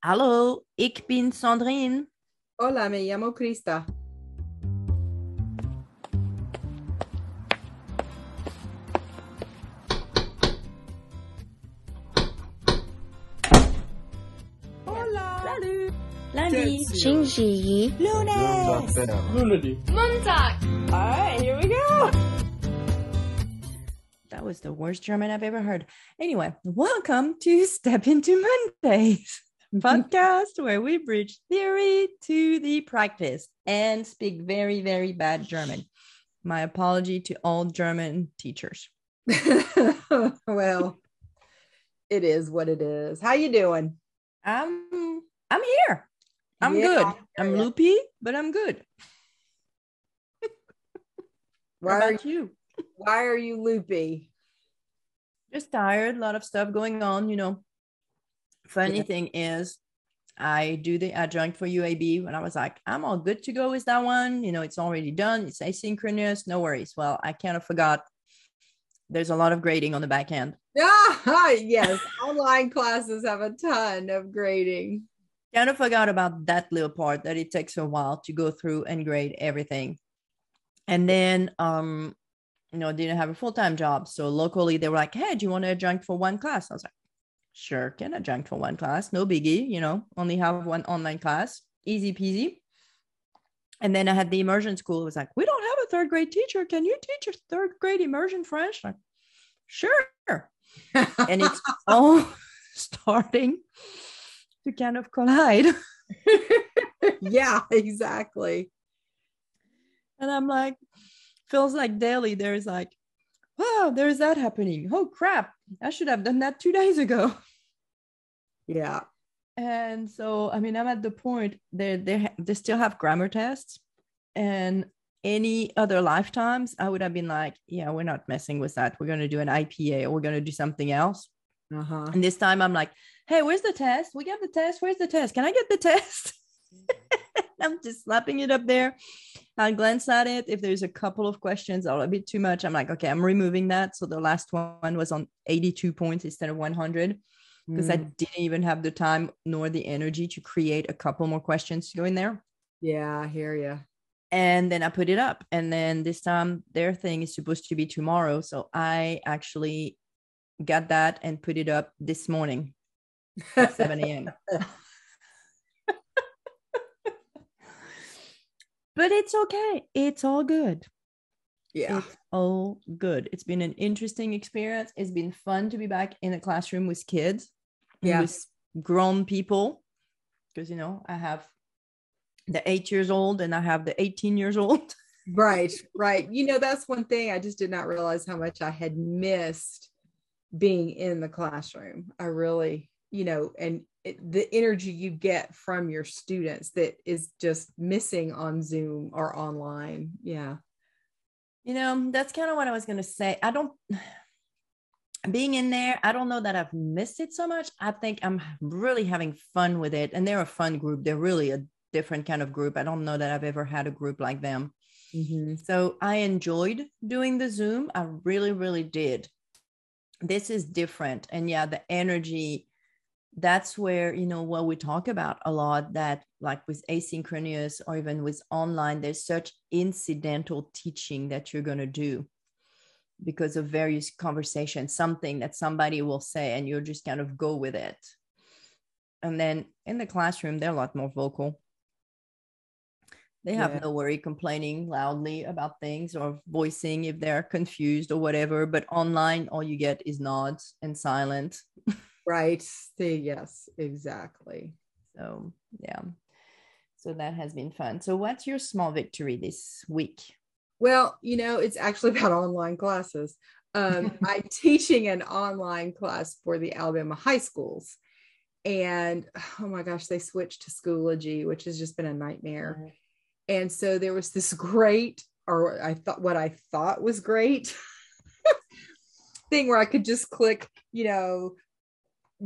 Hallo, ik ben Sandrine. Hola, me llamo Krista. Hola. Salut. Lundi. Shinji. Lunes. Lunedy. All right, here we go. That was the worst German I've ever heard. Anyway, welcome to Step Into Mondays podcast where we bridge theory to the practice and speak very, very bad German. My apology to all German teachers. well, it is what it is. How you doing? I'm I'm here. I'm Yeah, good. I'm loopy, but I'm good. Why are you? why are you loopy? just tired a lot of stuff going on you know funny Yeah. thing is i do the adjunct for uab when i was like i'm all good to go with that one. You know it's already done it's asynchronous no worries. Well i kind of forgot there's a lot of grading on the back end. Ah, yes, online classes have a ton of grading. kind of forgot about that little part that it takes a while to go through and grade everything. And then um you know didn't have a full-time job so locally they were like hey do you want to adjunct for one class? I was like sure can adjunct for one class no biggie you know only have one online class easy peasy and then i had the immersion school it was like we don't have a third grade teacher can you teach a third grade immersion french like sure and it's all starting to kind of collide yeah, exactly. And I'm like, feels like daily there's like, wow, there's that happening. Oh crap, I should have done that two days ago. Yeah. And so, I mean, I'm at the point they they they still have grammar tests, and any other lifetimes, I would have been like, yeah, we're not messing with that. We're gonna do an IPA or we're gonna do something else. Uh-huh. And this time, I'm like, hey, where's the test? We got the test. Where's the test? Can I get the test? I'm just slapping it up there. I glance at it. If there's a couple of questions or a bit too much, I'm like, okay, I'm removing that. So the last one was on 82 points instead of 100 because I Mm, didn't even have the time nor the energy to create a couple more questions to go in there. yeah, I hear you. And then I put it up. And then this time their thing is supposed to be tomorrow. So I actually got that and put it up this morning at 7 a.m. but it's okay. It's all good. Yeah. It's all good. It's been an interesting experience. It's been fun to be back in a classroom with kids, Yeah. with grown people, because you know I have the eight years old and I have the 18 years old. Right, right. You know, that's one thing I just did not realize how much I had missed being in the classroom. I really, you know, and it, the energy you get from your students that is just missing on Zoom or online. Yeah. You know, that's kind of what I was gonna say. I don't being in there, I don't know that I've missed it so much. I think I'm really having fun with it. And they're a fun group. They're really a different kind of group. I don't know that I've ever had a group like them. Mhm. So I enjoyed doing the Zoom. I really, really did. This is different. And yeah, the energy, that's where, you know, what we talk about a lot that, like with asynchronous or even with online, there's such incidental teaching that you're going to do because of various conversations, something that somebody will say, and you'll just kind of go with it. And then in the classroom, they're a lot more vocal. They have Yeah. no worry complaining loudly about things or voicing if they're confused or whatever. But online, all you get is nods and silent. Right. Yes, exactly. So, yeah. So that has been fun. So, what's your small victory this week? Well, you know, it's actually about online classes. Um, I'm teaching an online class for the Alabama high schools. And oh my gosh, they switched to Schoology, which has just been a nightmare. And so there was this great, or I thought what I thought was great thing where I could just click, you know,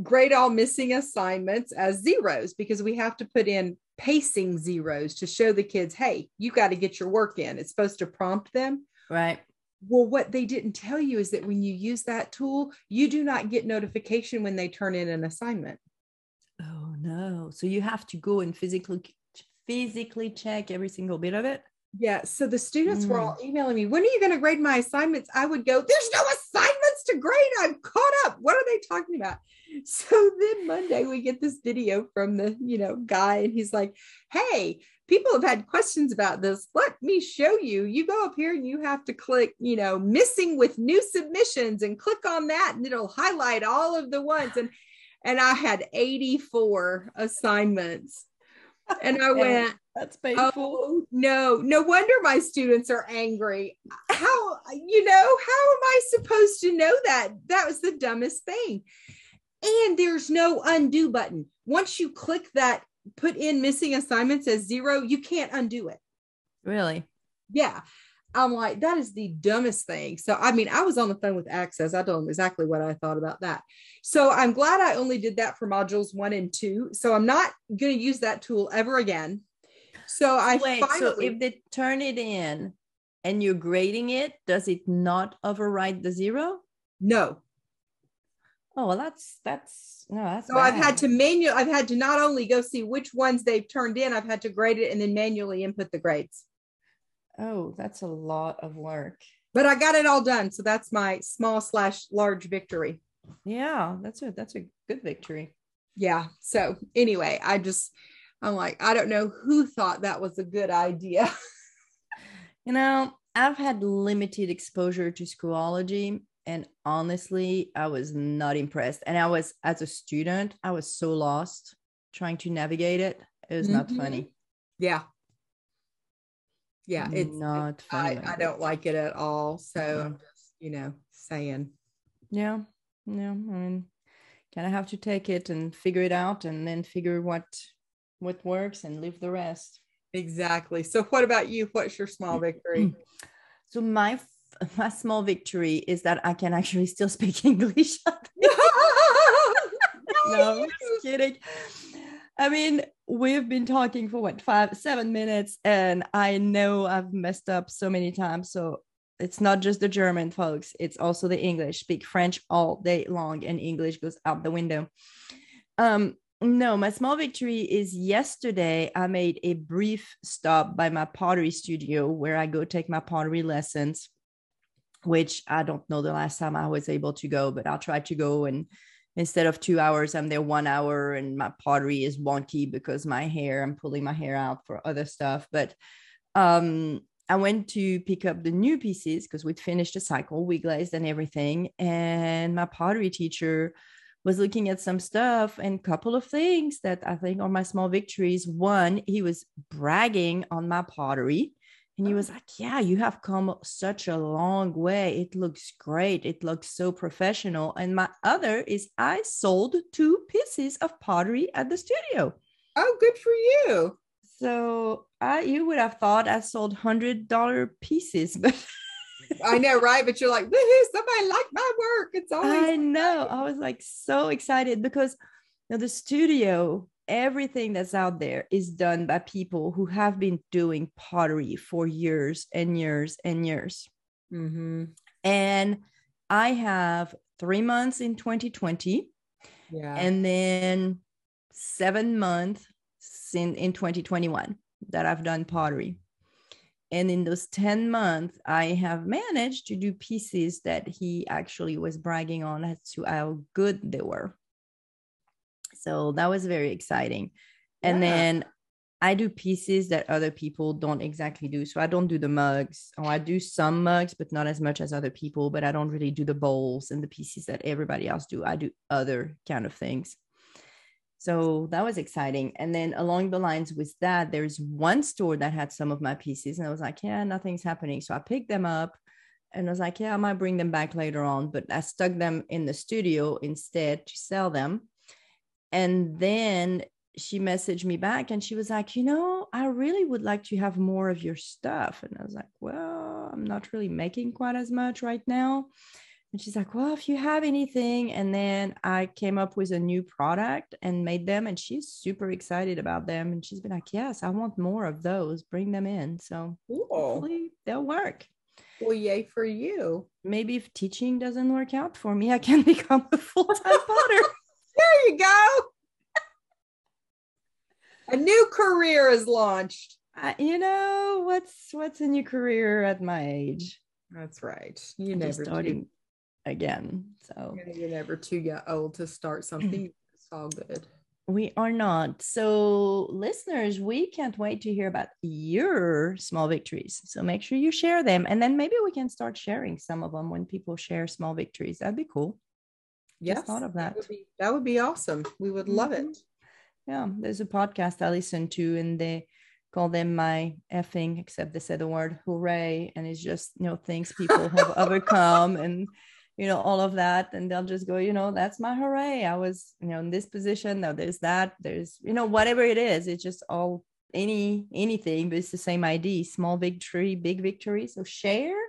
grade all missing assignments as zeros because we have to put in pacing zeros to show the kids, hey, you got to get your work in. It's supposed to prompt them. Right. Well, what they didn't tell you is that when you use that tool, you do not get notification when they turn in an assignment. Oh no. So you have to go and physically physically check every single bit of it. Yeah. So the students were Mm. all emailing me, when are you going to grade my assignments? I would go, there's no assignments to grade. I'm caught up. What are they talking about? So then Monday we get this video from the, you know, guy and he's like, hey, people have had questions about this. Let me show you. You go up here and you have to click, you know, missing with new submissions and click on that and it'll highlight all of the ones. And and I had 84 assignments. And I went, That's oh, painful. Oh no, no wonder my students are angry. How, you know, how am I supposed to know that? That was the dumbest thing. And there's no undo button. Once you click that, put in missing assignments as zero, you can't undo it. Really? Yeah. I'm like, that is the dumbest thing. So, I mean, I was on the phone with Access. I told them exactly what I thought about that. So, I'm glad I only did that for modules one and two. So, I'm not going to use that tool ever again. So, I Wait, finally, so if they turn it in and you're grading it, does it not override the zero? no. Oh well, that's that's no, that's. So, I've had to manual, I've had to not only go see which ones they've turned in, I've had to grade it and then manually input the grades. Oh, that's a lot of work. But I got it all done. So, that's my small slash large victory. Yeah, that's a that's a good victory. yeah so anyway i just i'm like i don't know who thought that was a good idea You know, I've had limited exposure to Schoology, and honestly, I was not impressed. And I was, as a student, I was so lost trying to navigate it. It was not Mhm. funny. yeah yeah it's not I, funny. I don't like it at all so Mhm. i'm just you know saying Yeah, yeah. I mean, kind of have to take it and figure it out, and then figure what what works and leave the rest. exactly so what about you what's your small victory So my my small victory is that I can actually still speak English. no, I'm just kidding. I mean, we've been talking for what five, seven minutes, and I know I've messed up so many times. So it's not just the German folks, it's also the English. Speak French all day long, and English goes out the window. Um, no, my small victory is yesterday I made a brief stop by my pottery studio where I go take my pottery lessons, which I don't know the last time I was able to go, but I'll try to go and instead of two hours i'm there one hour and my pottery is wonky because my hair i'm pulling my hair out for other stuff. But um i went to pick up the new pieces because we'd finished the cycle we glazed and everything and my pottery teacher was looking at some stuff and a couple of things that i think are my small victories. One he was bragging on my pottery and he was oh. like, Yeah, you have come such a long way. It looks great. It looks so professional. And my other is I sold two pieces of pottery at the studio. oh good for you So I you would have thought I sold hundred dollar pieces, but i know right but you're like woohoo somebody liked my work it's always I know I was like so excited because you know, the studio, everything that's out there is done by people who have been doing pottery for years and years and years. Mhm. and I have three months in 2020 yeah and then seven months in, in 2021 that I've done pottery. And in those 10 months, I have managed to do pieces that he actually was bragging on as to how good they were. So that was very exciting. And Yeah. then I do pieces that other people don't exactly do. So I don't do the mugs, or I do some mugs, but not as much as other people. But I don't really do the bowls and the pieces that everybody else do. I do other kind of things. So that was exciting. And then along the lines with that, there's one store that had some of my pieces, and I was like, yeah, nothing's happening. So I picked them up and I was like, yeah, I might bring them back later on. But I stuck them in the studio instead to sell them. And then she messaged me back and she was like, you know, I really would like to have more of your stuff. And I was like, well, I'm not really making quite as much right now. And she's like, well, if you have anything. And then I came up with a new product and made them. And she's super excited about them. And she's been like, yes, I want more of those. Bring them in. So cool hopefully they'll work. well yay for you Maybe if teaching doesn't work out for me, I can become a full time potter. There you go A new career is launched. I, you know what's what's a new career at my age? That's right. You I'm never just too, again. So you're never too young, old to start something. it's all good. we are not. So listeners, we can't wait to hear about your small victories. So make sure you share them, and then maybe we can start sharing some of them when people share small victories. That'd be cool. Yes, Just thought of that. would be, that would be awesome. We would love it. Mhm. Yeah, there's a podcast I listen to, and they call them my effing, except they say the word hooray, and it's just you know things people have overcome, and you know all of that, and they'll just go, you know, that's my hooray. I was you know in this position. Now there's that. There's you know whatever it is. It's just all any anything, but it's the same idea: small victory, big victory. So share.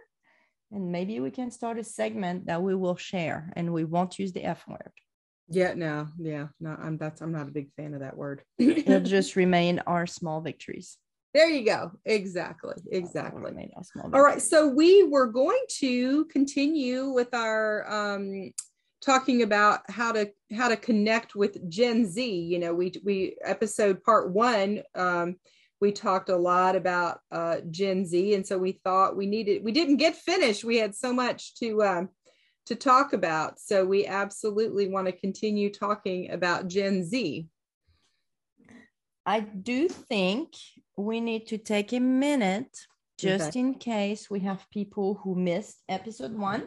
And maybe we can start a segment that we will share and we won't use the F word. Yeah, no, yeah, no, I'm that's I'm not a big fan of that word. It'll just remain our small victories. there you go. Exactly. Exactly. remain our small All right. So we were going to continue with our um talking about how to how to connect with Gen Z. You know, we we episode part one, um, we talked a lot about uh Gen Z, and so we thought we needed we didn't get finished. We had so much to um to talk about. So we absolutely want to continue talking about Gen Z. I do think we need to take a minute just Okay. in case we have people who missed episode one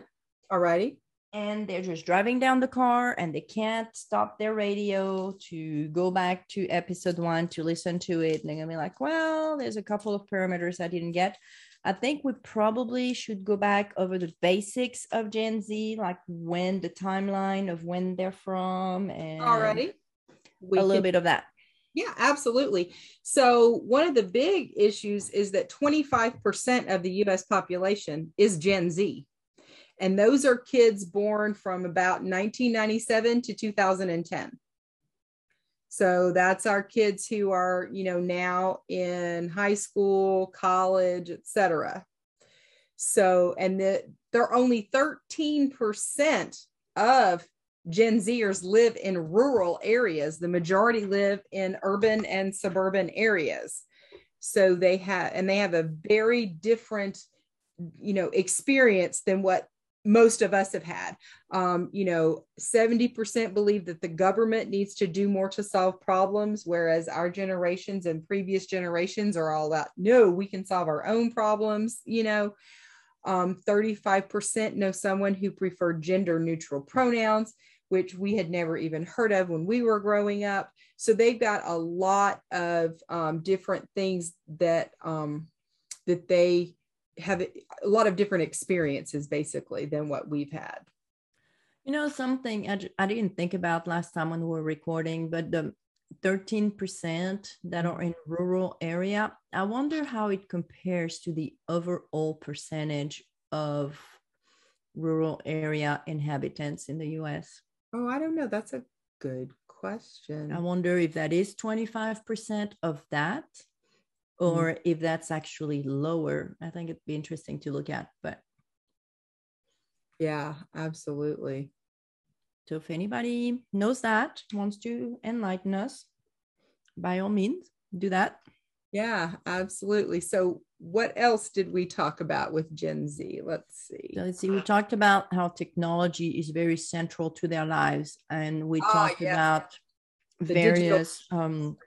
All righty. And they're just driving down the car and they can't stop their radio to go back to episode one to listen to it. And they're gonna be like, well, there's a couple of parameters I didn't get. I think we probably should go back over the basics of Gen Z, like when the timeline of when they're from and. We a little can- bit of that. Yeah, absolutely. So, one of the big issues is that 25% of the US population is Gen Z. And those are kids born from about 1997 to 2010. So that's our kids who are, you know, now in high school, college, etc. So, and the, they're only 13% of Gen Zers live in rural areas. The majority live in urban and suburban areas. So they have, and they have a very different, you know, experience than what most of us have had. Um, you know, 70% believe that the government needs to do more to solve problems, whereas our generations and previous generations are all about, no, we can solve our own problems, you know. Um, 35% know someone who preferred gender neutral pronouns which we had never even heard of when we were growing up. So they've got a lot of um, different things that um, that they have a lot of different experiences basically than what we've had. You know, something I didn't think about last time when we were recording, but the 13% that are in rural area, I wonder how it compares to the overall percentage of rural area inhabitants in the US. Oh, I don't know. That's a good question. I wonder if that is 25% of that or if that's actually lower. I think it'd be interesting to look at. But yeah, absolutely. so if anybody knows that, wants to enlighten us, by all means, do that. Yeah, absolutely. So what else did we talk about with Gen Z? Let's see. So let's see, we talked about how technology is very central to their lives, and we Ah, talked yes. about The digital- various um, Right.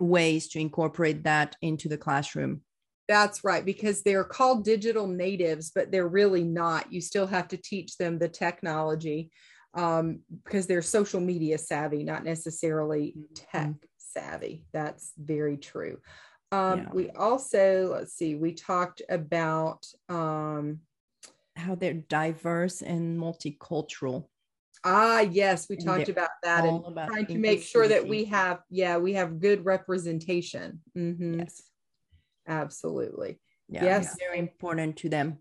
Ways to incorporate that into the classroom. That's right, because they're called digital natives, but they're really not. You still have to teach them the technology um, because they're social media savvy, not necessarily tech savvy. That's very true. Um, Yeah. We also, let's see, we talked about, um, How they're diverse and multicultural. Ah, yes, we talked about that and about trying to make sure that we have, yeah, we have good representation. Mhm, Yes. Absolutely. Yeah. Yes. Very important to them.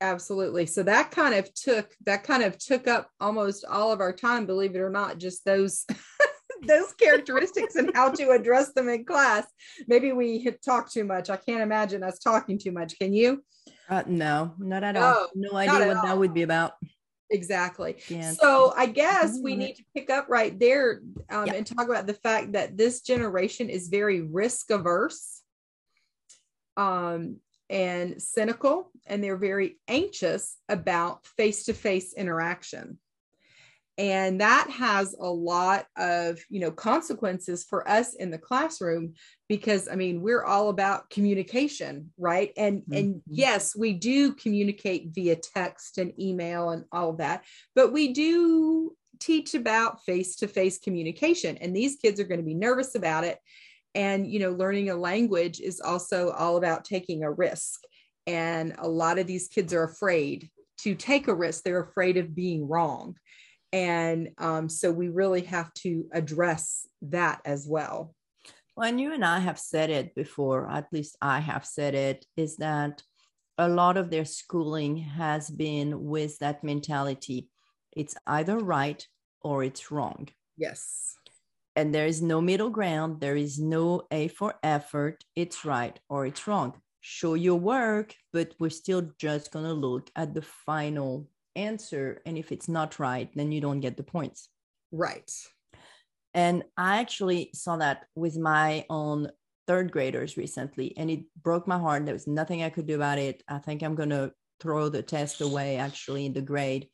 absolutely so that kind of took that kind of took up almost all of our time believe it or not just those those characteristics and how to address them in class maybe we talked too much i can't imagine us talking too much can you Uh, no, not at all. No idea what all. that would be about. Exactly. So i guess we need to pick up right there um, Yeah. and talk about the fact that this generation is very risk averse um, and cynical and they're very anxious about face-to-face interaction and that has a lot of you know consequences for us in the classroom because i mean we're all about communication right? And and Mhm. yes we do communicate via text and email and all of that but we do teach about face-to-face communication and these kids are going to be nervous about it. And you know learning a language is also all about taking a risk. And a lot of these kids are afraid to take a risk. They're afraid of being wrong and um, so we really have to address that as well Well, and you and I have said it before, at least I have said it, is that a lot of their schooling has been with that mentality. It's either right or it's wrong. yes And there is no middle ground. There is no A for effort. It's right or it's wrong. Show your work, but we're still just going to look at the final answer. And if it's not right, then you don't get the points. right And I actually saw that with my own third graders recently, and it broke my heart. There was nothing I could do about it. I think I'm going to throw the test away actually in the grade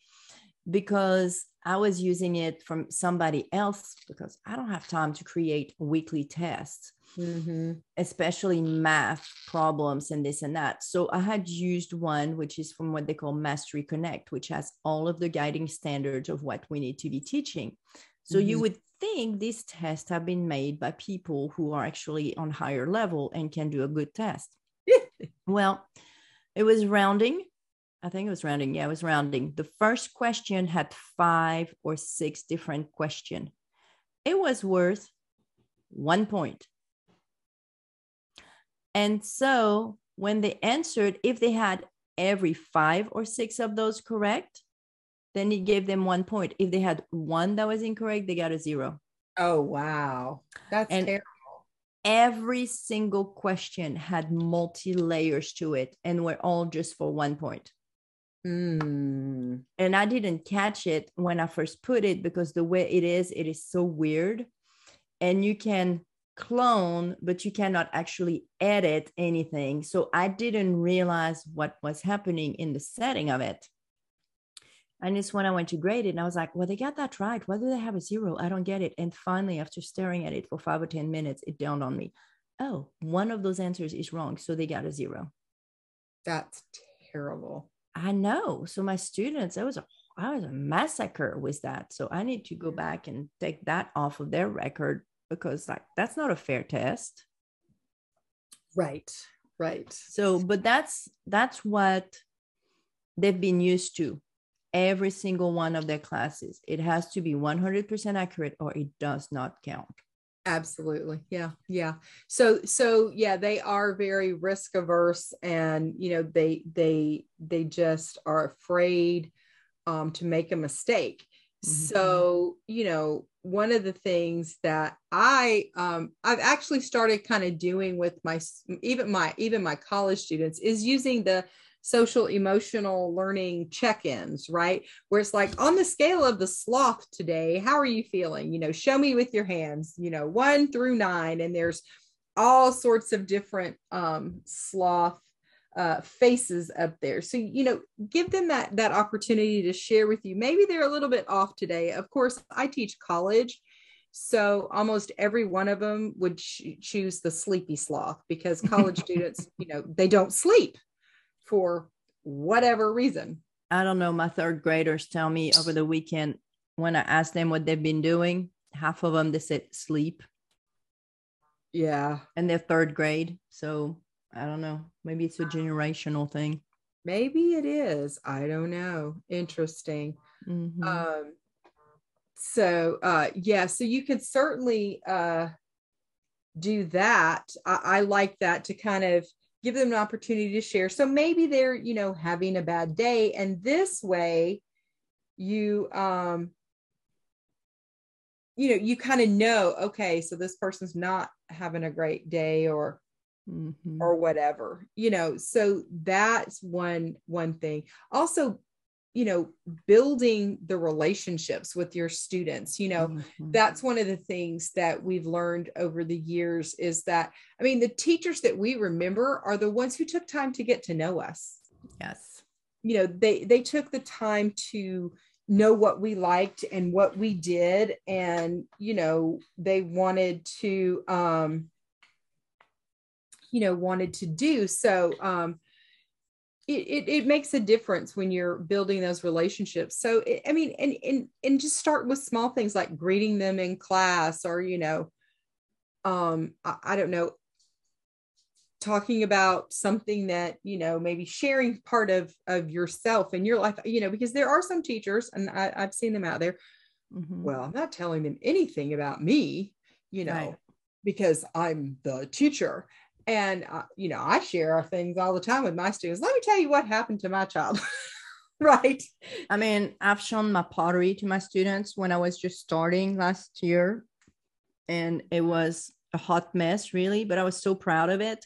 because I was using it from somebody else because I don't have time to create weekly tests Mhm. especially math problems and this and that. So I had used one, which is from what they call Mastery Connect, which has all of the guiding standards of what we need to be teaching. So you Mhm. would think these tests have been made by people who are actually on higher level and can do a good test. well, it was rounding. I think it was rounding. Yeah, it was rounding. The first question had five or six different questions. It was worth one point. And so when they answered, if they had every five or six of those correct, then it gave them one point. If they had one that was incorrect, they got a zero. oh wow that's And- terrible Every single question had multi layers to it and were all just for one point. Mm. And I didn't catch it when I first put it because the way it is, it is so weird. And you can clone, but you cannot actually edit anything. So I didn't realize what was happening in the setting of it. And it's when I went to grade it, and I was like, well, they got that right. Why do they have a zero? I don't get it. And finally, after staring at it for five or 10 minutes, it dawned on me oh, one of those answers is wrong. So they got a zero. that's terrible I know. So my students, it was a I was a massacre with that. So I need to go back and take that off of their record because like that's not a fair test. right right So, but that's that's what they've been used to. Every single one of their classes, it has to be 100% accurate or it does not count. absolutely yeah yeah so so yeah they are very risk averse and you know they they they just are afraid um to make a mistake Mhm. so you know one of the things that i um i've actually started kind of doing with my even my even my college students is using the social emotional learning check-ins right where it's like on the scale of the sloth today how are you feeling you know show me with your hands you know one through nine and there's all sorts of different um sloth uh, faces up there. So you know give them that that opportunity to share with you. Maybe they're a little bit off today. Of course i teach college so almost every one of them would ch- choose the sleepy sloth because college students you know they don't sleep for whatever reason. I don't know. My third graders tell me over the weekend when I ask them what they've been doing, half of them they said sleep. Yeah. And they're third grade. So I don't know. Maybe it's a generational thing. maybe it is i don't know interesting Mhm. um so uh yeah so you could certainly uh do that I, I like that to kind of give them an opportunity to share so maybe they're you know having a bad day and this way you um you know you kind of know okay so this person's not having a great day or Mhm. or whatever you know so that's one one thing also you know building the relationships with your students you know mm-hmm. that's one of the things that we've learned over the years is that i mean the teachers that we remember are the ones who took time to get to know us yes you know they they took the time to know what we liked and what we did and you know they wanted to um you know wanted to do so um it, it, it, makes a difference when you're building those relationships. So, it, I mean, and, and, and just start with small things like greeting them in class or, you know, um, I, I don't know, talking about something that, you know, maybe sharing part of, of yourself and your life, you know, because there are some teachers and I, have seen them out there. Mm-hmm. Well, I'm not telling them anything about me, you know, right. because I'm the teacher and uh, you know i share our things all the time with my students. Let me tell you what happened to my child right? I mean i've shown my pottery to my students when i was just starting last year and it was a hot mess really but i was so proud of it.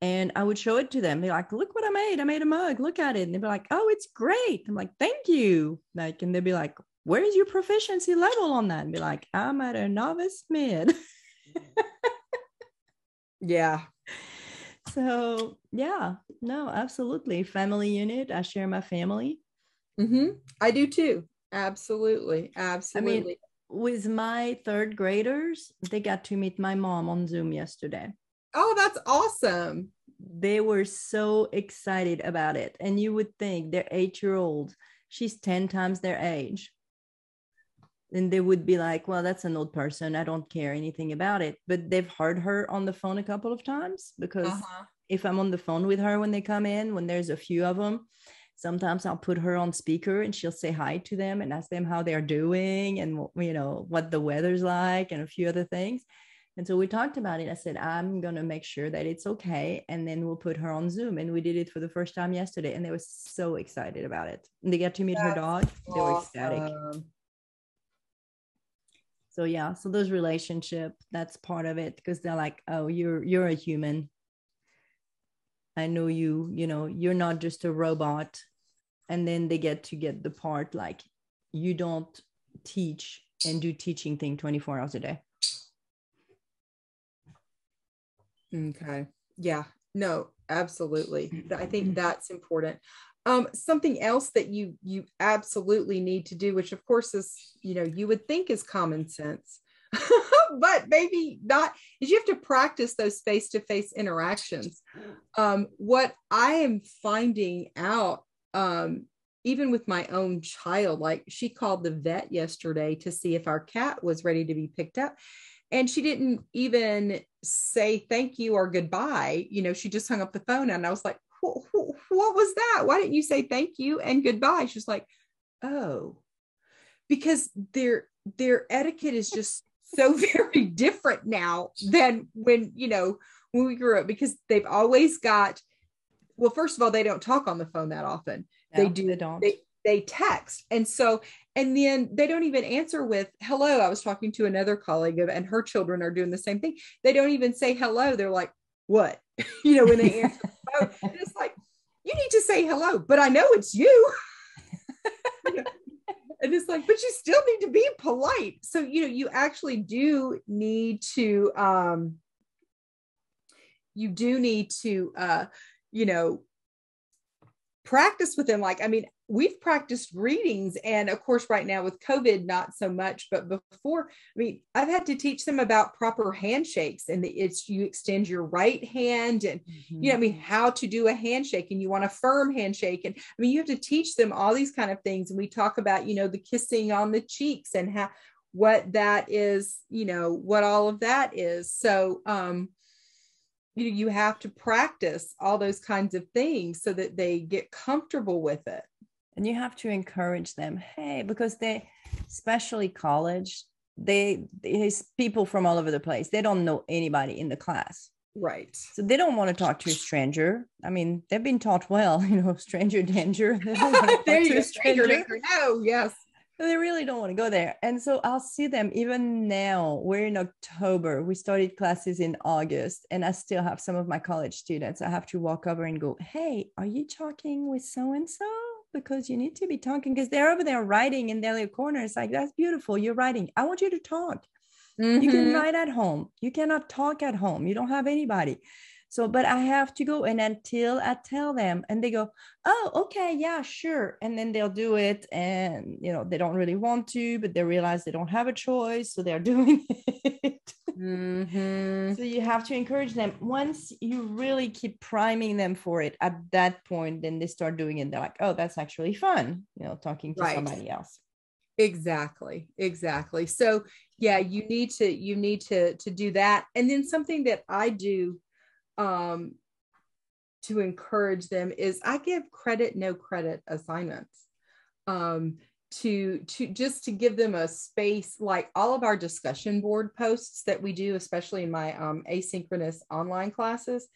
And i would show it to them. They're like look what i made. I made a mug. Look at it. And they'd be like oh it's great. I'm like thank you. Like and they'd be like where's your proficiency level on that? And be like i'm at a novice mid. Yeah so yeah no absolutely. Family unit i share my family. Mm-hmm. i do too. Absolutely. Absolutely I mean, with my third graders they got to meet my mom on zoom yesterday. Oh that's awesome. They were so excited about it. And you would think they're eight year old she's 10 times their age and they would be like, well, that's an old person. I don't care anything about it. But they've heard her on the phone a couple of times because uh-huh. if I'm on the phone with her when they come in, when there's a few of them, sometimes I'll put her on speaker and she'll say hi to them and ask them how they're doing and, you know, what the weather's like and a few other things. And so we talked about it. I said, I'm going to make sure that it's okay. And then we'll put her on Zoom. And we did it for the first time yesterday. And they were so excited about it. And they got to meet That's her dog. They were ecstatic so yeah so those relationship that's part of it because they're like oh you're you're a human. I know you you know you're not just a robot. And then they get to get the part like you don't teach and do teaching thing 24 hours a day. Okay. Yeah. No absolutely. I think mm-hmm. that's important um, something else that you you absolutely need to do, which of course is you know you would think is common sense, but maybe not, is you have to practice those face to face interactions. Um, what I am finding out, um, even with my own child, like she called the vet yesterday to see if our cat was ready to be picked up. And she didn't even say thank you or goodbye. You know, she just hung up the phone. And I was like, what was that? Why didn't you say thank you and goodbye? She's like, oh, because their their etiquette is just so very different now than when you know when we grew up because they've always got well first of all they don't talk on the phone that often. No, they do they don't. they, they text. And so and then they don't even answer with hello i was talking to another colleague of, and her children are doing the same thing. They don't even say hello. They're like what? You know when they answer the phone it's like you need to say hello, but I know it's you. and it's like, but you still need to be polite. So, you know, you actually do need to, um, you do need to, uh, you know, practice with them. Like, I mean, we've practiced greetings and of course right now with covid not so much but before i mean i've had to teach them about proper handshakes and it's you extend your right hand and mm-hmm. you know i mean how to do a handshake and you want a firm handshake and i mean you have to teach them all these kind of things and we talk about you know the kissing on the cheeks and how what that is you know what all of that is so um you you have to practice all those kinds of things so that they get comfortable with it. And you have to encourage them. Hey because they especially college they there's people from all over the place they don't know anybody in the class. Right. So they don't want to talk to a stranger. I mean they've been taught well you know stranger danger. There you go. Stranger. danger. No yes they really don't want to go there and so i'll see them even now we're in october we started classes in august and i still have some of my college students i have to walk over and go hey are you talking with so and so because you need to be talking because they're over there writing in their little corner. It's like, that's beautiful. You're writing. I want you to talk. Mm-hmm. You can mm-hmm. write at home. You cannot talk at home. You don't have anybody. So, but I have to go. And until I tell them, and they go, oh, okay, yeah, sure. And then they'll do it. And, you know, they don't really want to, but they realize they don't have a choice. So they're doing it. Mm-hmm. So you have to encourage them. Once you really keep priming them for it at that point, then they start doing it. They're like, oh, that's actually fun, you know, talking to right. somebody else exactly exactly so yeah you need to you need to to do that and then something that i do um, to encourage them is I give credit, no credit assignments um, to to just to give them a space like all of our discussion board posts that we do, especially in my um, asynchronous online classes.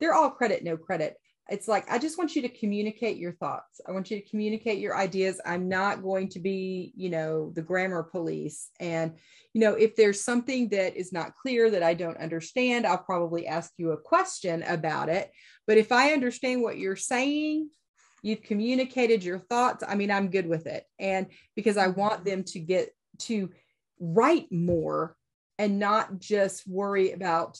They're all credit, no credit it's like i just want you to communicate your thoughts. I want you to communicate your ideas. I'm not going to be you know the grammar police. And you know if there's something that is not clear that i don't understand i'll probably ask you a question about it. But if i understand what you're saying you've communicated your thoughts i mean i'm good with it. And because i want mm-hmm. them to get to write more and not just worry about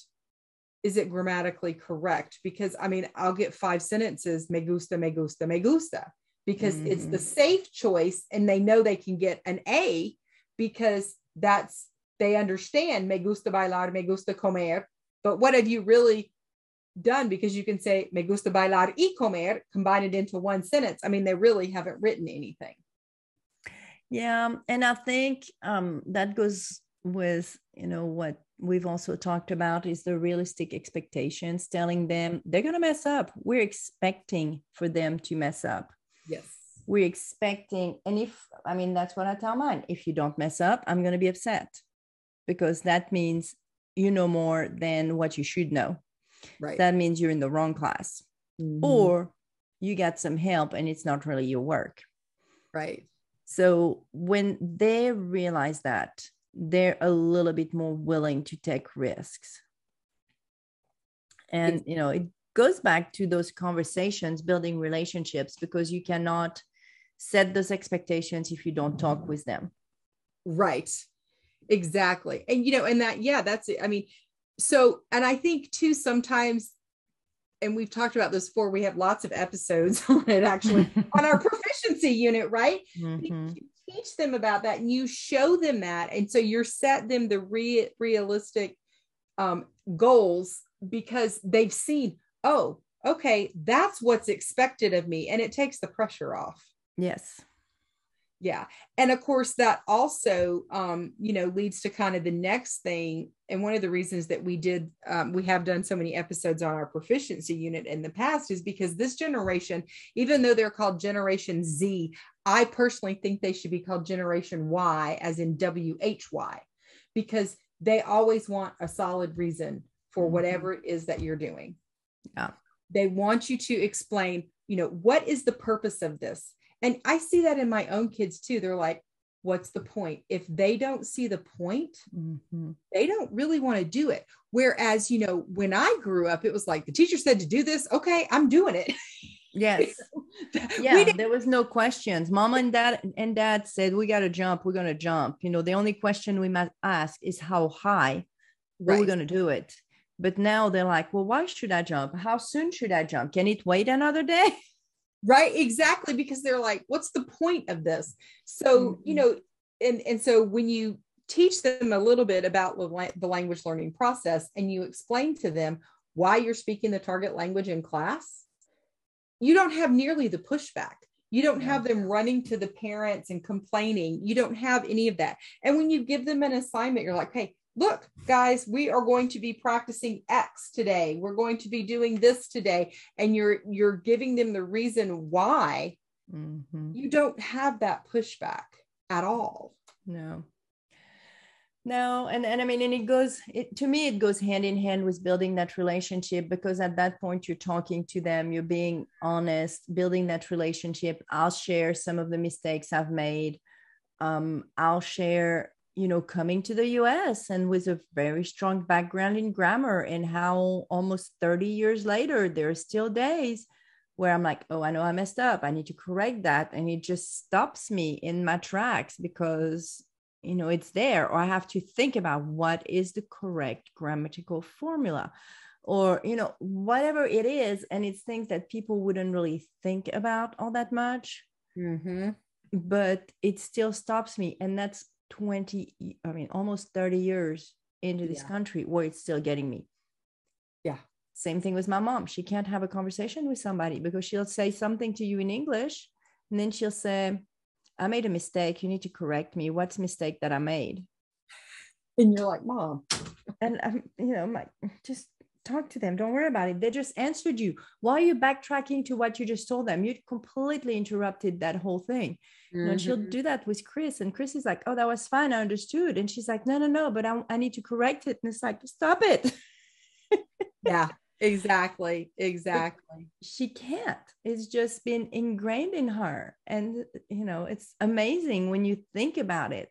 is it grammatically correct? Because I mean, I'll get five sentences, me gusta, me gusta, me gusta, because mm-hmm. it's the mm-hmm. safe choice and they know they can get an A because that's, they understand me gusta bailar, me gusta comer. But what have you really done? Because you can say me gusta bailar y comer, combine it into one sentence. I mean, they really haven't written anything. Yeah. And I think um, that goes with, you know, what we've also talked about is the realistic expectations, telling them they're going to mess up. We're expecting for them to mess up. Yes. We're expecting, and if I mean, that's what I tell mine if you don't mess up, I'm going to be upset because that means you know more than what you should know. Right. That means you're in the wrong class mm-hmm. or you got some help and it's not really your work. Right. So when they realize that, they're a little bit more willing to take risks. And you know it goes back to those conversations building relationships because you cannot set those expectations if you don't talk with them. Right. Exactly. And you know and that yeah that's it. I mean so and i think too sometimes and we've talked about this before we have lots of episodes on it actually on our proficiency unit right? Mm-hmm teach them about that and you show them that and so you're set them the re- realistic um, goals because they've seen oh okay that's what's expected of me and it takes the pressure off. Yes yeah. And of course that also um, you know leads to kind of the next thing. And one of the reasons that we did um, we have done so many episodes on our proficiency unit in the past is because this generation even though they're called generation z i personally think they should be called generation y as in why because they always want a solid reason for mm-hmm. whatever it is that you're doing. Yeah. They want you to explain you know what is the purpose of this and I see that in my own kids too. They're like, what's the point? If they don't see the point, mm-hmm. they don't really want to do it. Whereas, you know, when I grew up, it was like the teacher said to do this. Okay, I'm doing it. Yes. yeah. There was no questions. Mom and dad and dad said, we got to jump. We're going to jump. You know, the only question we must ask is how high right. we're going to do it. But now they're like, well, why should I jump? How soon should I jump? Can it wait another day? right exactly because they're like what's the point of this? So mm-hmm. you know and and so when you teach them a little bit about the language learning process and you explain to them why you're speaking the target language in class you don't have nearly the pushback. You don't have them running to the parents and complaining. You don't have any of that. And when you give them an assignment you're like hey look guys we are going to be practicing x today. We're going to be doing this today. And you're you're giving them the reason why mm-hmm. you don't have that pushback at all. No. No and, and i mean and it goes it, to me it goes hand in hand with building that relationship because at that point you're talking to them you're being honest building that relationship. I'll share some of the mistakes i've made. Um, i'll share you know, coming to the US and with a very strong background in grammar, and how almost 30 years later, there are still days where I'm like, oh, I know I messed up. I need to correct that. And it just stops me in my tracks because, you know, it's there, or I have to think about what is the correct grammatical formula or, you know, whatever it is. And it's things that people wouldn't really think about all that much. Mm-hmm. But it still stops me. And that's 20, I mean, almost 30 years into this Yeah. country where it's still getting me. Yeah. Same thing with my mom. She can't have a conversation with somebody because she'll say something to you in English and then she'll say, I made a mistake. You need to correct me. What's mistake that I made? And you're like, Mom. And I'm, you know, I'm like, just talk to them. Don't worry about it. They just answered you. Why are you backtracking to what you just told them? You completely interrupted that whole thing. You know, and she'll Mhm. do that with Chris. And Chris is like, oh, that was fine. I understood. And she's like, no, no, no, but I, I need to correct it. And it's like, stop it. Yeah, exactly. Exactly. she can't. It's just been ingrained in her. And, you know, it's amazing when you think about it.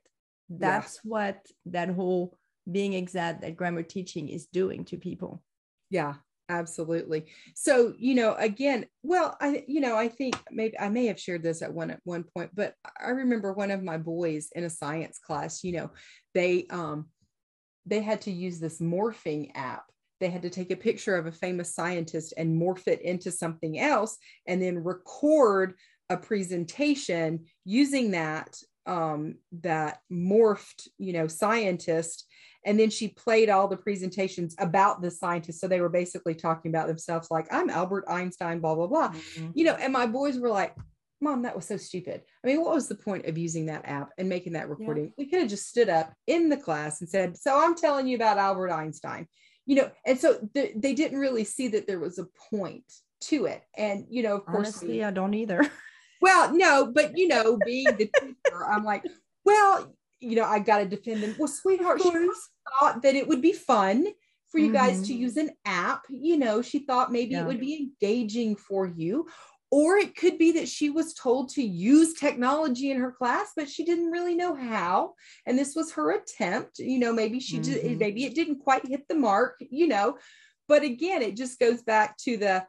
That's what that whole being exact that grammar teaching is doing to people. Yeah, absolutely. So, you know, again, well, I, you know, I think maybe I may have shared this at one at one point, but I remember one of my boys in a science class, you know, they um they had to use this morphing app. They had to take a picture of a famous scientist and morph it into something else and then record a presentation using that um that morphed, you know, scientist and then she played all the presentations about the scientist. So they were basically talking about themselves like i'm albert einstein blah blah blah. You know and my boys were like mom that was so stupid. I mean what was the point of using that app and making that recording? We could have just stood up in the class and said so i'm telling you about albert einstein. You know and so th- they didn't really see that there was a point to it. And you know of course Honestly, I don't either. well, no, but you know, being the teacher, I'm like, well, you know, I got to defend them. Well, sweetheart, she thought that it would be fun for you guys Mhm. to use an app. You know, she thought maybe Yeah. it would be engaging for you. Or it could be that she was told to use technology in her class, but she didn't really know how. And this was her attempt. You know, maybe she just, Mhm. maybe it didn't quite hit the mark, you know. But again, it just goes back to the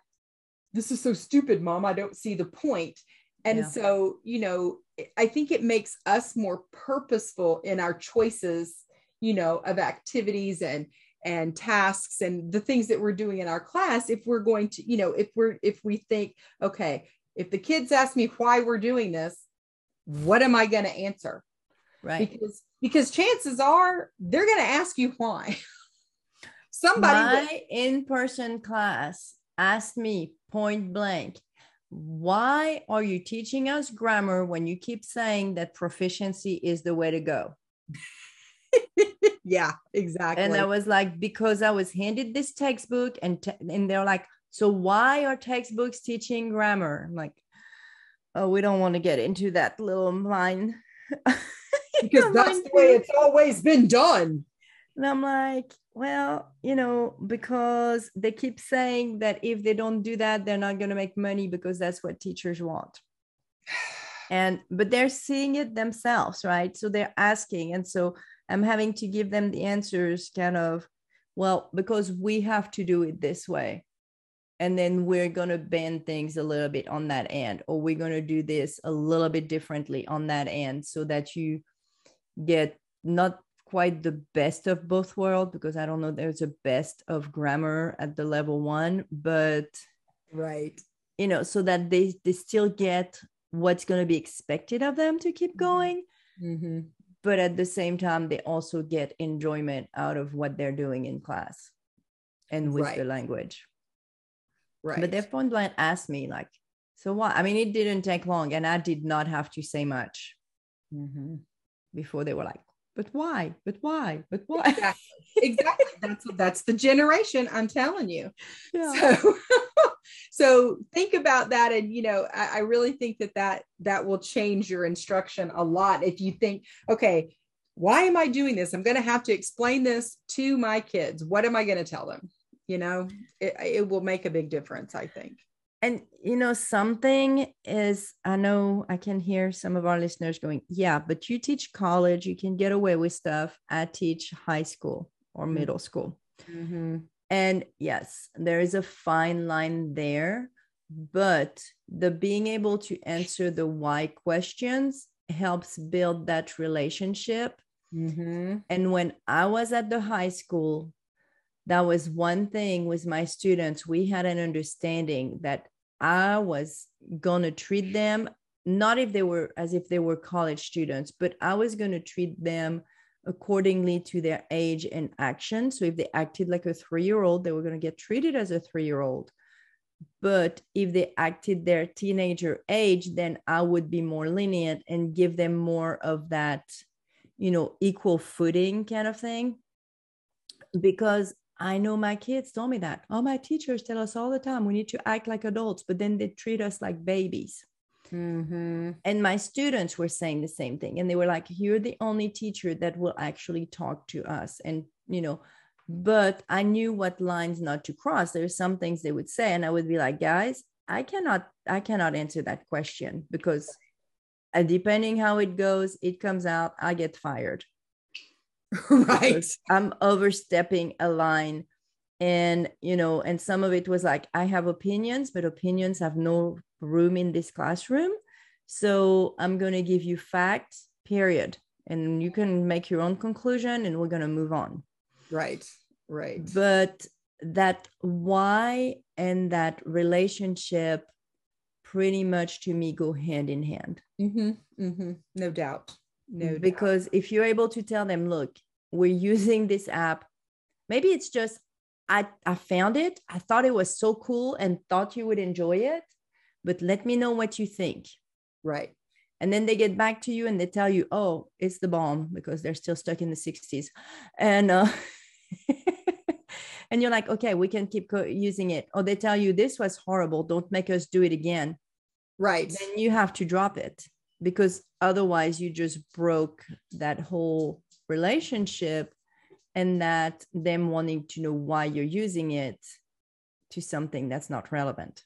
this is so stupid, mom. I don't see the point. And Yeah. so, you know, I think it makes us more purposeful in our choices, you know, of activities and and tasks and the things that we're doing in our class if we're going to, you know, if we're if we think, okay, if the kids ask me why we're doing this, what am I going to answer? Right. Because because chances are they're going to ask you why. Somebody My in-person class asked me point blank, why are you teaching us grammar when you keep saying that proficiency is the way to go? yeah, exactly. And I was like, because I was handed this textbook, and te- and they're like, so why are textbooks teaching grammar? I'm like, oh, we don't want to get into that little line. because that's the way it's always been done. And I'm like, well, you know, because they keep saying that if they don't do that, they're not going to make money because that's what teachers want. And, but they're seeing it themselves, right? So they're asking. And so I'm having to give them the answers kind of, well, because we have to do it this way. And then we're going to bend things a little bit on that end, or we're going to do this a little bit differently on that end so that you get not quite the best of both worlds because I don't know there's a best of grammar at the level one, but Right. you know, so that they they still get what's going to be expected of them to keep Mhm. going, Mm-hmm. but at the same time they also get enjoyment out of what they're doing in class and with the language. Right. But their point blank asked me like, so what? I mean, it didn't take long, and I did not have to say much Mhm. before they were like, but why? But why? But why? Exactly. exactly. That's that's the generation. I'm telling you. yeah. So, so think about that, and you know, I, I really think that that that will change your instruction a lot. If you think, okay, why am I doing this? I'm going to have to explain this to my kids. What am I going to tell them? You know, it, it will make a big difference. I think. And you know, something is, I know I can hear some of our listeners going, yeah, but you teach college, you can get away with stuff. I teach high school or Mm. middle school. Mm-hmm. And yes, there is a fine line there. but the being able to answer the why questions helps build that relationship Mm-hmm. and when i was at the high school that was one thing with my students. We had an understanding that i was going to treat them not if they were as if they were college students but i was going to treat them accordingly to their age and action. So if they acted like a 3 year old they were going to get treated as a 3 year old but if they acted their teenager age then i would be more lenient and give them more of that you know equal footing kind of thing. Because i know my kids told me that. All my teachers tell us all the time we need to act like adults but then they treat us like babies. Mm-hmm. and my students were saying the same thing and they were like you're the only teacher that will actually talk to us and you know but i knew what lines not to cross. There's some things they would say and i would be like guys i cannot i cannot answer that question because uh, depending how it goes it comes out i get fired right. i'm overstepping a line and you know and some of it was like i have opinions but opinions have no room in this classroom so i'm going to give you facts period and you can make your own conclusion and we're going to move on Right. Right. but that why and that relationship pretty much to me go hand in hand Mm-hmm. Mm-hmm. No doubt. No doubt. because if you're able to tell them look we're using this app maybe it's just i i found it. I thought it was so cool and thought you would enjoy it but let me know what you think. Right. and then they get back to you and they tell you oh it's the bomb because they're still stuck in the 60s and uh and you're like okay we can keep co- using it. Or they tell you this was horrible. Don't make us do it again. Right. then you have to drop it because otherwise you just broke that whole relationship and that them wanting to know why you're using it to something that's not relevant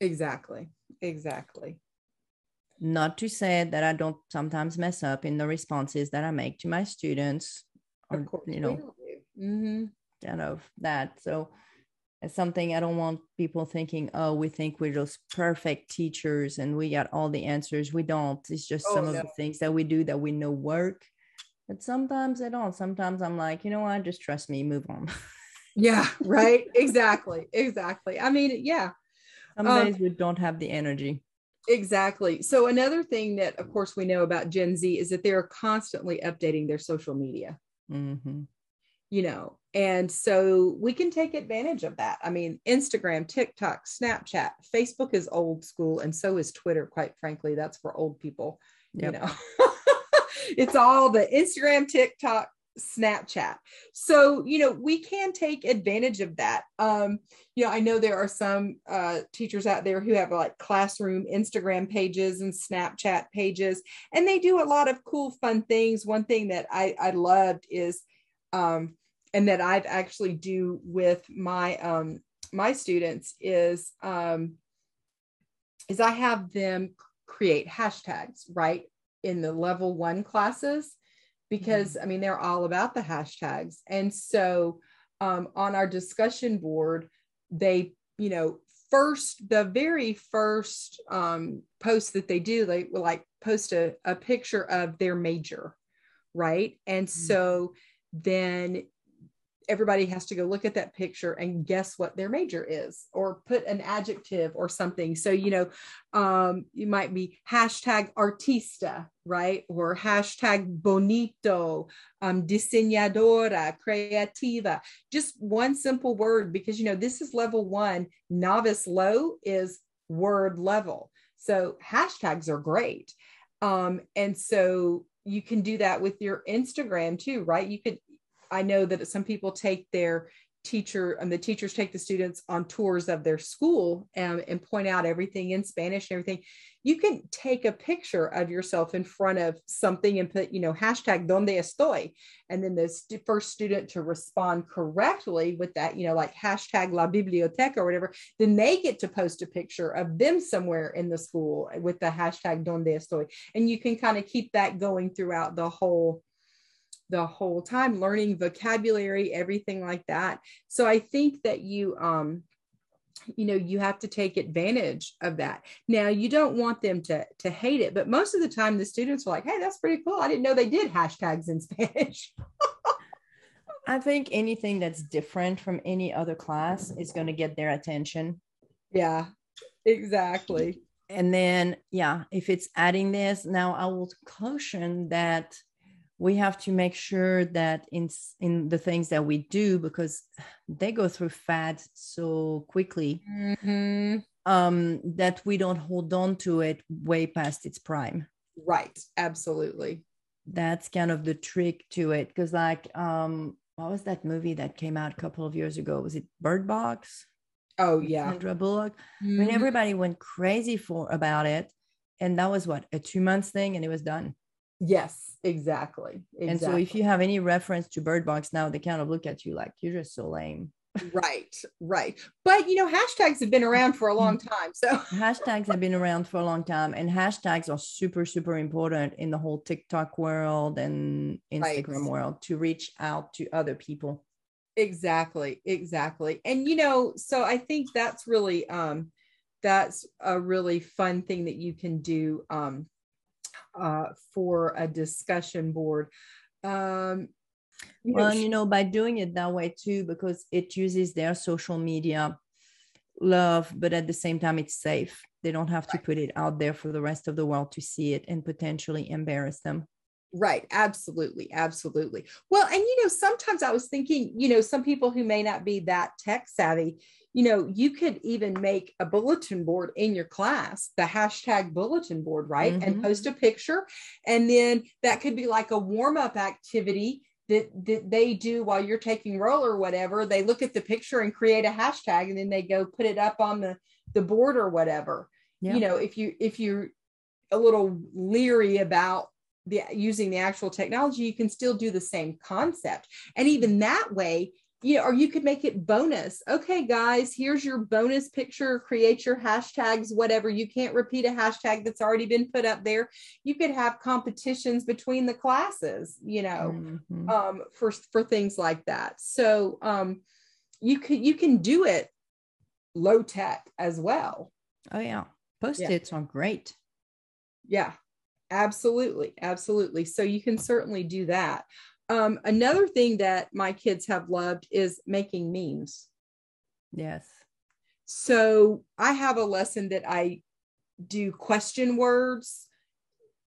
Exactly. Exactly. not to say that i don't sometimes mess up in the responses that i make to my students or Of course. you know Mm-hmm. kind of that so it's something i don't want people thinking oh we think we're just perfect teachers and we got all the answers we don't it's just Oh, some of the things that we do that we know work but sometimes i don't sometimes i'm like you know what just trust me move on Yeah. Right. exactly. Exactly. I mean, yeah. some Um, days we don't have the energy Exactly. So another thing that, of course, we know about Gen Z is that they're constantly updating their social media. Mhm. you know and so we can take advantage of that. I mean instagram tiktok snapchat facebook is old school and so is twitter quite frankly. That's for old people Yep. you know. It's all the instagram tiktok snapchat. So you know we can take advantage of that. Um you know i know there are some uh teachers out there who have like classroom instagram pages and snapchat pages and they do a lot of cool fun things. One thing that i i loved is um and that I've actually do with my um my students is um is I have them create hashtags right in the level 1 classes because I mean they're all about the hashtags. And so um on our discussion board they you know first the very first um post that they do they will like post a, a picture of their major right? And so then everybody has to go look at that picture and guess what their major is or put an adjective or something. So you know um you might be hashtag artista right? Or hashtag bonito um diseñadora creativa. Just one simple word because you know this is level one. Novice low is word level. So hashtags are great. Um and so you can do that with your instagram too right? You could I know that some people take their teacher and the teachers take the students on tours of their school and, and point out everything in Spanish and everything. You can take a picture of yourself in front of something and put, you know, hashtag donde estoy. And then the st- first student to respond correctly with that, you know, like hashtag la biblioteca or whatever, then they get to post a picture of them somewhere in the school with the hashtag donde estoy. And you can kind of keep that going throughout the whole the whole time learning vocabulary everything like that. So i think that you um you know you have to take advantage of that. Now you don't want them to to hate it but most of the time the students are like hey that's pretty cool. I didn't know they did hashtags in spanish. I think anything that's different from any other class is going to get their attention. Yeah exactly. And then yeah if it's adding this now i will caution that we have to make sure that in in the things that we do because they go through fads so quickly mm-hmm. um, that we don't hold on to it way past its prime. Right. Absolutely. That's kind of the trick to it because like um what was that movie that came out a couple of years ago? Was it bird box? Oh yeah. Sandra bullock? Mm-hmm. I mean, everybody went crazy for about it and that was what a two months thing and it was done Yes, exactly. exactly. And so if you have any reference to Bird Box now, they kind of look at you like you're just so lame. right, right. But you know, hashtags have been around for a long time. So hashtags have been around for a long time, and hashtags are super, super important in the whole TikTok world and Instagram right. world to reach out to other people. Exactly, exactly. And you know, so I think that's really um that's a really fun thing that you can do um uh, for a discussion board. Um, you well, know, you know, by doing it that way too, because it uses their social media love, but at the same time, it's safe. They don't have to put it out there for the rest of the world to see it and potentially embarrass them. Right. Absolutely. Absolutely. Well, and you know, sometimes I was thinking, you know, some people who may not be that tech savvy, you know, you could even make a bulletin board in your class, the hashtag bulletin board, right? Mm-hmm. And post a picture. And then that could be like a warm up activity that, that they do while you're taking roll or whatever. They look at the picture and create a hashtag and then they go put it up on the, the board or whatever. Yeah. You know, if you, if you're a little leery about the using the actual technology, you can still do the same concept. And even that way, you know, or you could make it bonus. Okay, guys, here's your bonus picture. Create your hashtags, whatever. You can't repeat a hashtag that's already been put up there. You could have competitions between the classes, you know, mm-hmm. um, for for things like that. So um, you can you can do it low tech as well. Oh yeah, post-its yeah. are great. Yeah, absolutely, absolutely. So you can certainly do that. Um, another thing that my kids have loved is making memes. Yes. So I have a lesson that I do question words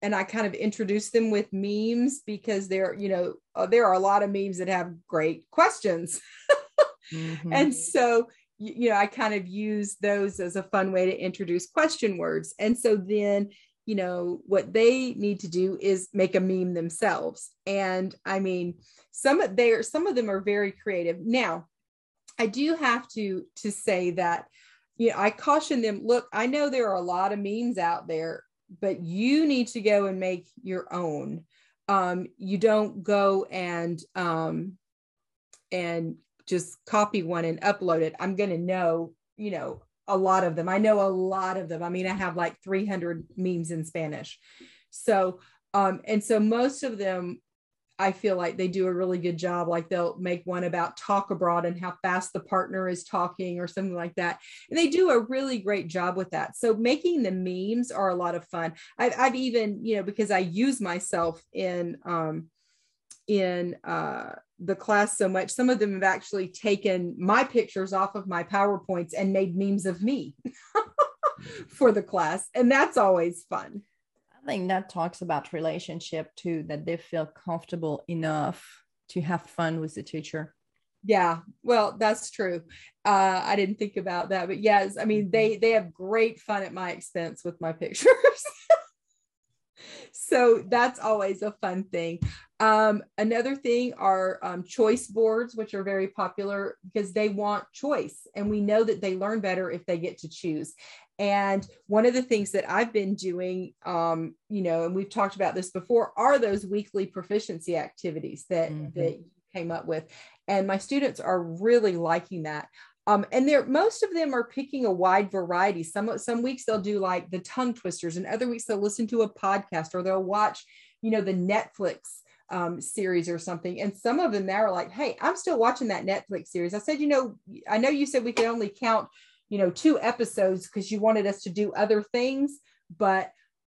and I kind of introduce them with memes because there, you know, uh, there are a lot of memes that have great questions. mm-hmm. And so, you, you know, I kind of use those as a fun way to introduce question words. And so then you know what they need to do is make a meme themselves. And i mean some of they are some of them are very creative. Now i do have to to say that you know i caution them look i know there are a lot of memes out there but you need to go and make your own. Um, you don't go and um, and just copy one and upload it. I'm going to know you know a lot of them. I know a lot of them. I mean, I have like 300 memes in Spanish. So, um, and so most of them, I feel like they do a really good job. Like they'll make one about TalkAbroad and how fast the partner is talking or something like that. And they do a really great job with that. So making the memes are a lot of fun. I've, I've even, you know, because I use myself in, um, in uh, the class so much. Some of them have actually taken my pictures off of my PowerPoints and made memes of me for the class. And that's always fun. I think that talks about relationship too, that they feel comfortable enough to have fun with the teacher. Yeah, well, that's true. Uh, I didn't think about that, but yes, I mean they they have great fun at my expense with my pictures. so that's always a fun thing. Um, another thing are um, choice boards, which are very popular because they want choice. And we know that they learn better if they get to choose. And one of the things that I've been doing, um, you know, and we've talked about this before, are those weekly proficiency activities that, mm-hmm. that you came up with. And my students are really liking that. Um, and they're most of them are picking a wide variety. Some some weeks they'll do like the tongue twisters, and other weeks they'll listen to a podcast or they'll watch, you know, the Netflix um, series or something. And some of them now are like, "Hey, I'm still watching that Netflix series." I said, "You know, I know you said we could only count, you know, two episodes because you wanted us to do other things. But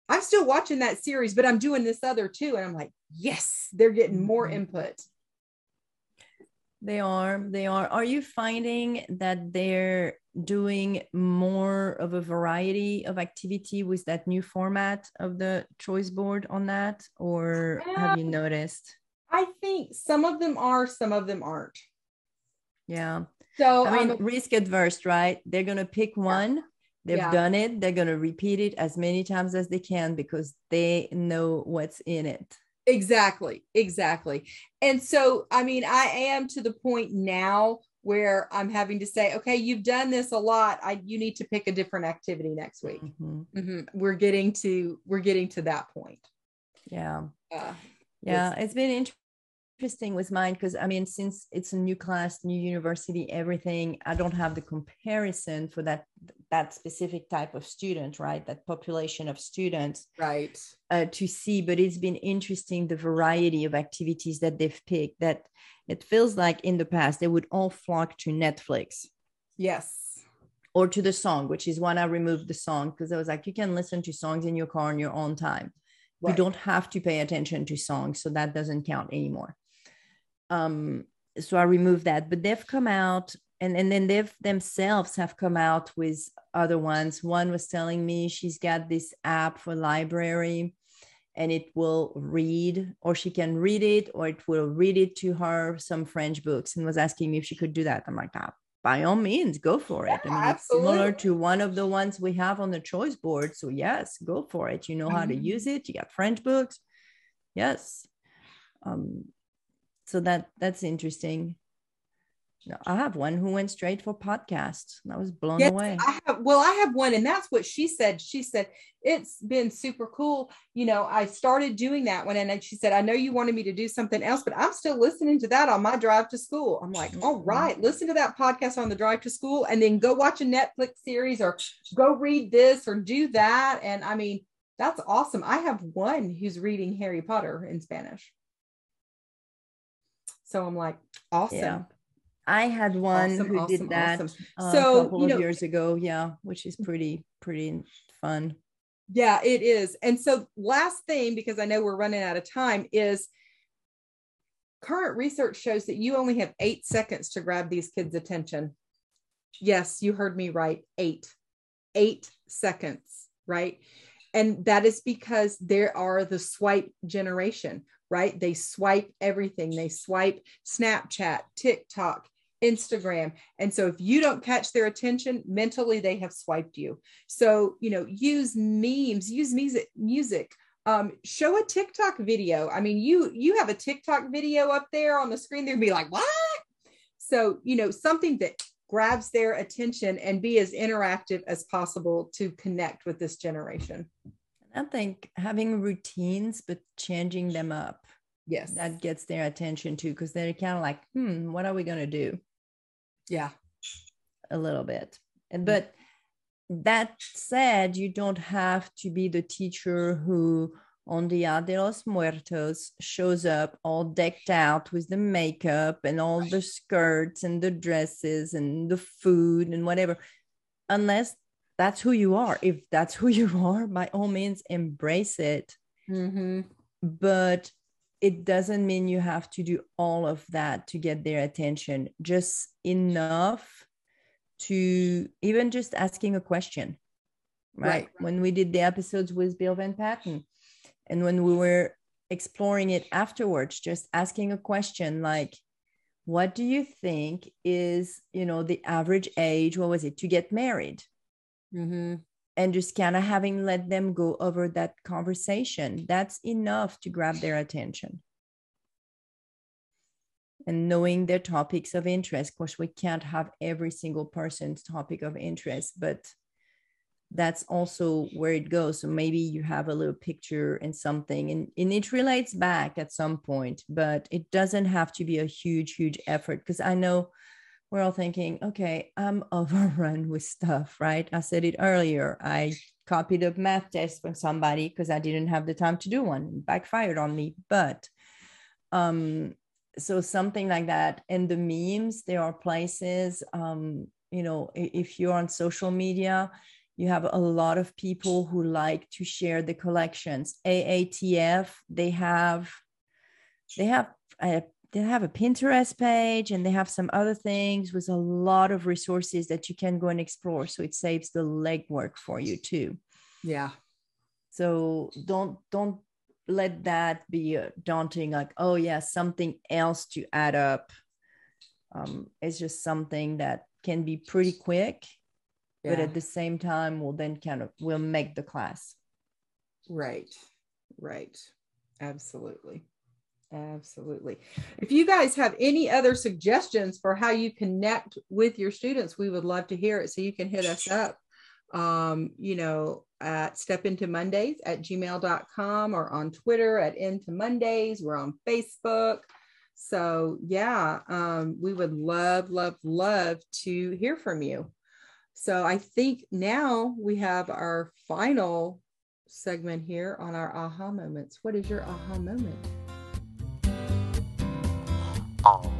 I'm still watching that series, but I'm doing this other too. And I'm like, yes, they're getting more Mhm. input. They are. They are. Are you finding that they're doing more of a variety of activity with that new format of the choice board on that? Or have you noticed? I think some of them are, some of them aren't. Yeah. So I mean, um, risk adverse, right? They're going to pick one. They've Yeah. done it. They're going to repeat it as many times as they can because they know what's in it. Exactly, exactly. And so, I mean, I am to the point now where I'm having to say, okay, you've done this a lot. I you need to pick a different activity next week. Mhm. Mhm. We're getting to we're getting to that point. Yeah. Uh, Yeah. It's been int- interesting with mine because I mean, since it's a new class, new university, everything, I don't have the comparison for that that specific type of student, right? That population of students. right. uh, to see, but it's been interesting the variety of activities that they've picked. That it feels like in the past they would all flock to Netflix Yes. or to the song, which is when I removed the song because I was like, you can listen to songs in your car on your own time. We Right. don't have to pay attention to songs, so that doesn't count anymore. Um, so I removed that, but they've come out and, and then they've themselves have come out with other ones. One was telling me she's got this app for library and it will read or she can read it or it will read it to her some French books and was asking me if she could do that. I'm like, ah, by all means, go for it. I Yeah, mean, it's similar to one of the ones we have on the choice board. So yes, go for it. You know how to Mhm. use it. You got French books. Yes. Um, so that that's interesting. No, I have one who went straight for podcast. I was blown Yes, away. I have well, I have one, and that's what she said. She said, It's been super cool. You know, I started doing that one, and she said, I know you wanted me to do something else, but I'm still listening to that on my drive to school. I'm like, all Mhm. listen to that podcast on the drive to school, and then go watch a Netflix series or go read this or do that. And I mean, that's awesome. I have one who's reading Harry Potter in Spanish. So I'm like, awesome. Yeah. I had one Awesome, who awesome, did that awesome. uh, So, a couple you of years ago. Yeah, which is pretty pretty fun. Yeah, it is. And so, last thing, because I know we're running out of time, is current research shows that you only have eight seconds to grab these kids' attention. Yes, you heard me right. Eight, eight seconds, right? And that is because there are the swipe generation, right? They swipe everything, they swipe Snapchat, TikTok, Instagram. And so if you don't catch their attention, mentally they have swiped you. So, you know, use memes, use music, music. Um, show a TikTok video. I mean, you you have a TikTok video up there on the screen, they'd be like, what? So, you know, something that grabs their attention and be as interactive as possible to connect with this generation. I think having routines but changing them up Yes. that gets their attention too because they're kind of like, hmm, what are we gonna do? yeah. a little bit. And but that said, you don't have to be the teacher who on Dia de los Muertos shows up all decked out with the makeup and all the skirts and the dresses and the food and whatever, unless that's who you are. If that's who you are, by all means, embrace it. Mm-hmm. But it doesn't mean you have to do all of that to get their attention, just enough to even just asking a question. Right. Right. When we did the episodes with Bill VanPatten and when we were exploring it afterwards, just asking a question like, what do you think is, you know, the average age? What was it to get married? Mm-hmm. and just kind of having let them go over that conversation that's enough to grab their attention and knowing their topics of interest of course we can't have every single person's topic of interest but that's also where it goes so maybe you have a little picture and something and, and it relates back at some point but it doesn't have to be a huge huge effort because i know we're all thinking, okay, I'm overrun with stuff, right? I said it earlier. I copied a math test from somebody because I didn't have the time to do one. It backfired on me. But um, so something like that. And the memes, there are places um, you know if you're on social media you have a lot of people who like to share the collections AATF they have they have a they have a pinterest page and they have some other things with a lot of resources that you can go and explore. So it saves the legwork for you too. Yeah. So don't don't let that be daunting like oh yeah something else to add up. Um, it's just something that can be pretty quick yeah. but at the same time will then kind of will make the class. Right. Right. Absolutely absolutely. If you guys have any other suggestions for how you connect with your students we would love to hear it. So you can hit us up um, you know at step into mondays at gmail.com or on twitter at into mondays we're on facebook. So yeah um, we would love love love to hear from you. So I think now we have our final segment here on our aha moments. What is your aha moment?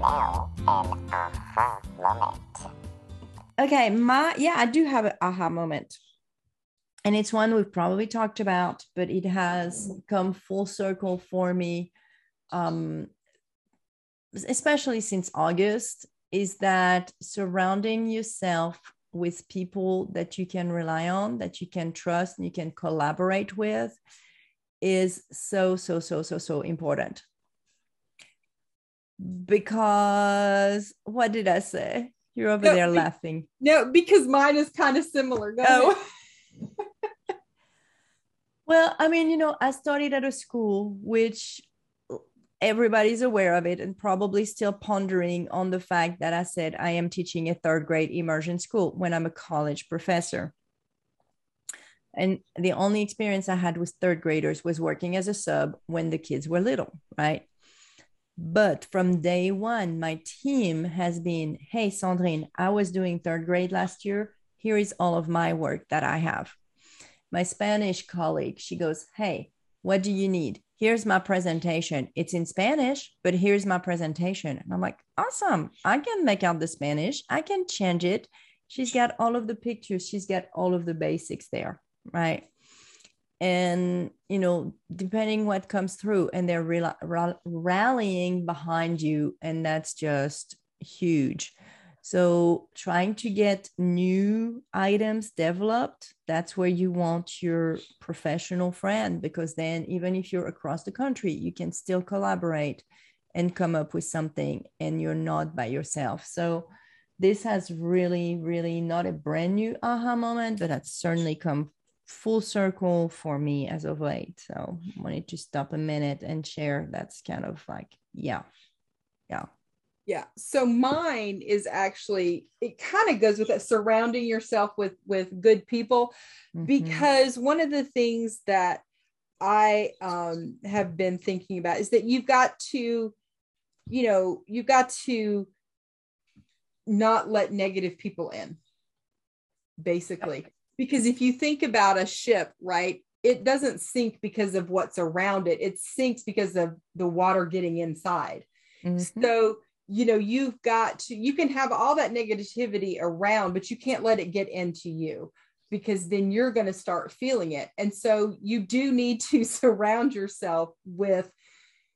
Now an aha moment. Okay, my yeah, I do have an aha moment. And it's one we've probably talked about, but it has come full circle for me. Um, especially since August, is that surrounding yourself with people that you can rely on, that you can trust, and you can collaborate with is so, so, so, so, so important. Because what did I say? You're over no, there laughing. No, because mine is kind of similar. Go oh. well, I mean, you know, I studied at a school which everybody's aware of it and probably still pondering on the fact that I said I am teaching a third grade immersion school when I'm a college professor. And the only experience I had with third graders was working as a sub when the kids were little, right? But from day one, my team has been hey, Sandrine, I was doing third grade last year. Here is all of my work that I have. My Spanish colleague, she goes, hey, what do you need? here's my presentation. It's in Spanish, but here's my presentation. And I'm like, awesome. I can make out the Spanish. I can change it. She's got all of the pictures. She's got all of the basics there. Right. And, you know, depending what comes through and they're rallying behind you. And that's just huge. So, trying to get new items developed, that's where you want your professional friend because then, even if you're across the country, you can still collaborate and come up with something and you're not by yourself. So, this has really, really not a brand new aha moment, but that's certainly come full circle for me as of late. So, I wanted to stop a minute and share that's kind of like, yeah, yeah. Yeah. So mine is actually it kind of goes with that surrounding yourself with with good people mm-hmm. because one of the things that I um have been thinking about is that you've got to you know, you've got to not let negative people in basically. Because if you think about a ship, right? It doesn't sink because of what's around it. It sinks because of the water getting inside. Mm-hmm. So you know you've got to you can have all that negativity around but you can't let it get into you because then you're going to start feeling it and so you do need to surround yourself with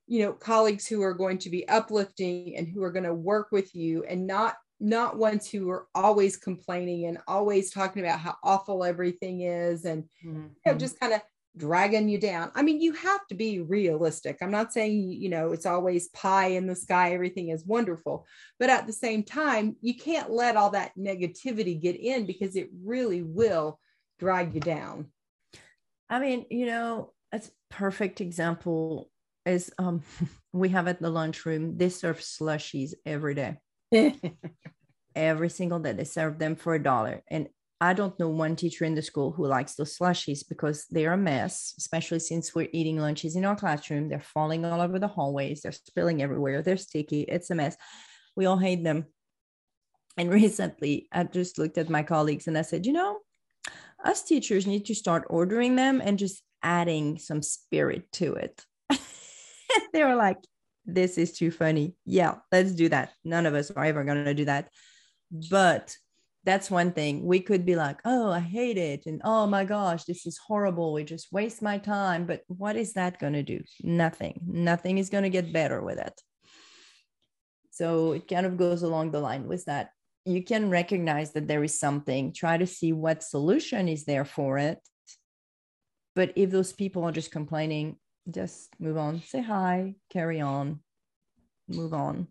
you know colleagues who are going to be uplifting and who are going to work with you and not not ones who are always complaining and always talking about how awful everything is and mm-hmm. you know just kind of dragging you down. I mean, you have to be realistic. I'm not saying, you know, it's always pie in the sky, everything is wonderful. But at the same time, you can't let all that negativity get in because it really will drag you down. I mean, you know, a perfect example is um we have at the lunchroom, they serve slushies every day. every single day they serve them for a dollar and I don't know one teacher in the school who likes those slushies because they're a mess, especially since we're eating lunches in our classroom. They're falling all over the hallways, they're spilling everywhere, they're sticky. It's a mess. We all hate them. And recently, I just looked at my colleagues and I said, you know, us teachers need to start ordering them and just adding some spirit to it. they were like, this is too funny. Yeah, let's do that. None of us are ever going to do that. But that's one thing. We could be like oh i hate it and oh my gosh this is horrible. We just waste my time. But what is that going to do? Nothing. Nothing is going to get better with it. So it kind of goes along the line with that. You can recognize that there is something try to see what solution is there for it. But if those people are just complaining just move on say hi carry on move on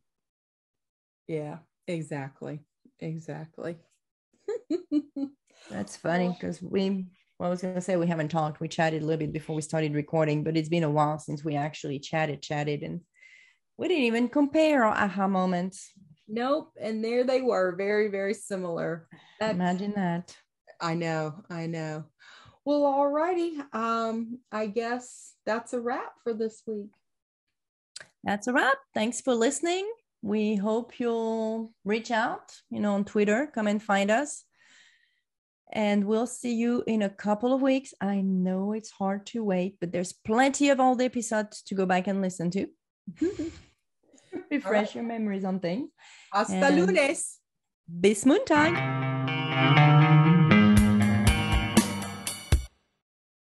yeah exactly exactly that's funny because we well, I was going to say we haven't talked. We chatted a little bit before we started recording, but it's been a while since we actually chatted, chatted, and we didn't even compare our aha moments. Nope. And there they were, very, very similar. That's, Imagine that. I know, I know. Well, alrighty. Um, I guess that's a wrap for this week. That's a wrap. Thanks for listening. We hope you'll reach out, you know, on Twitter, come and find us. And we'll see you in a couple of weeks. I know it's hard to wait, but there's plenty of old episodes to go back and listen to. Refresh right. your memories on things. Hasta and lunes. Bis Moon time.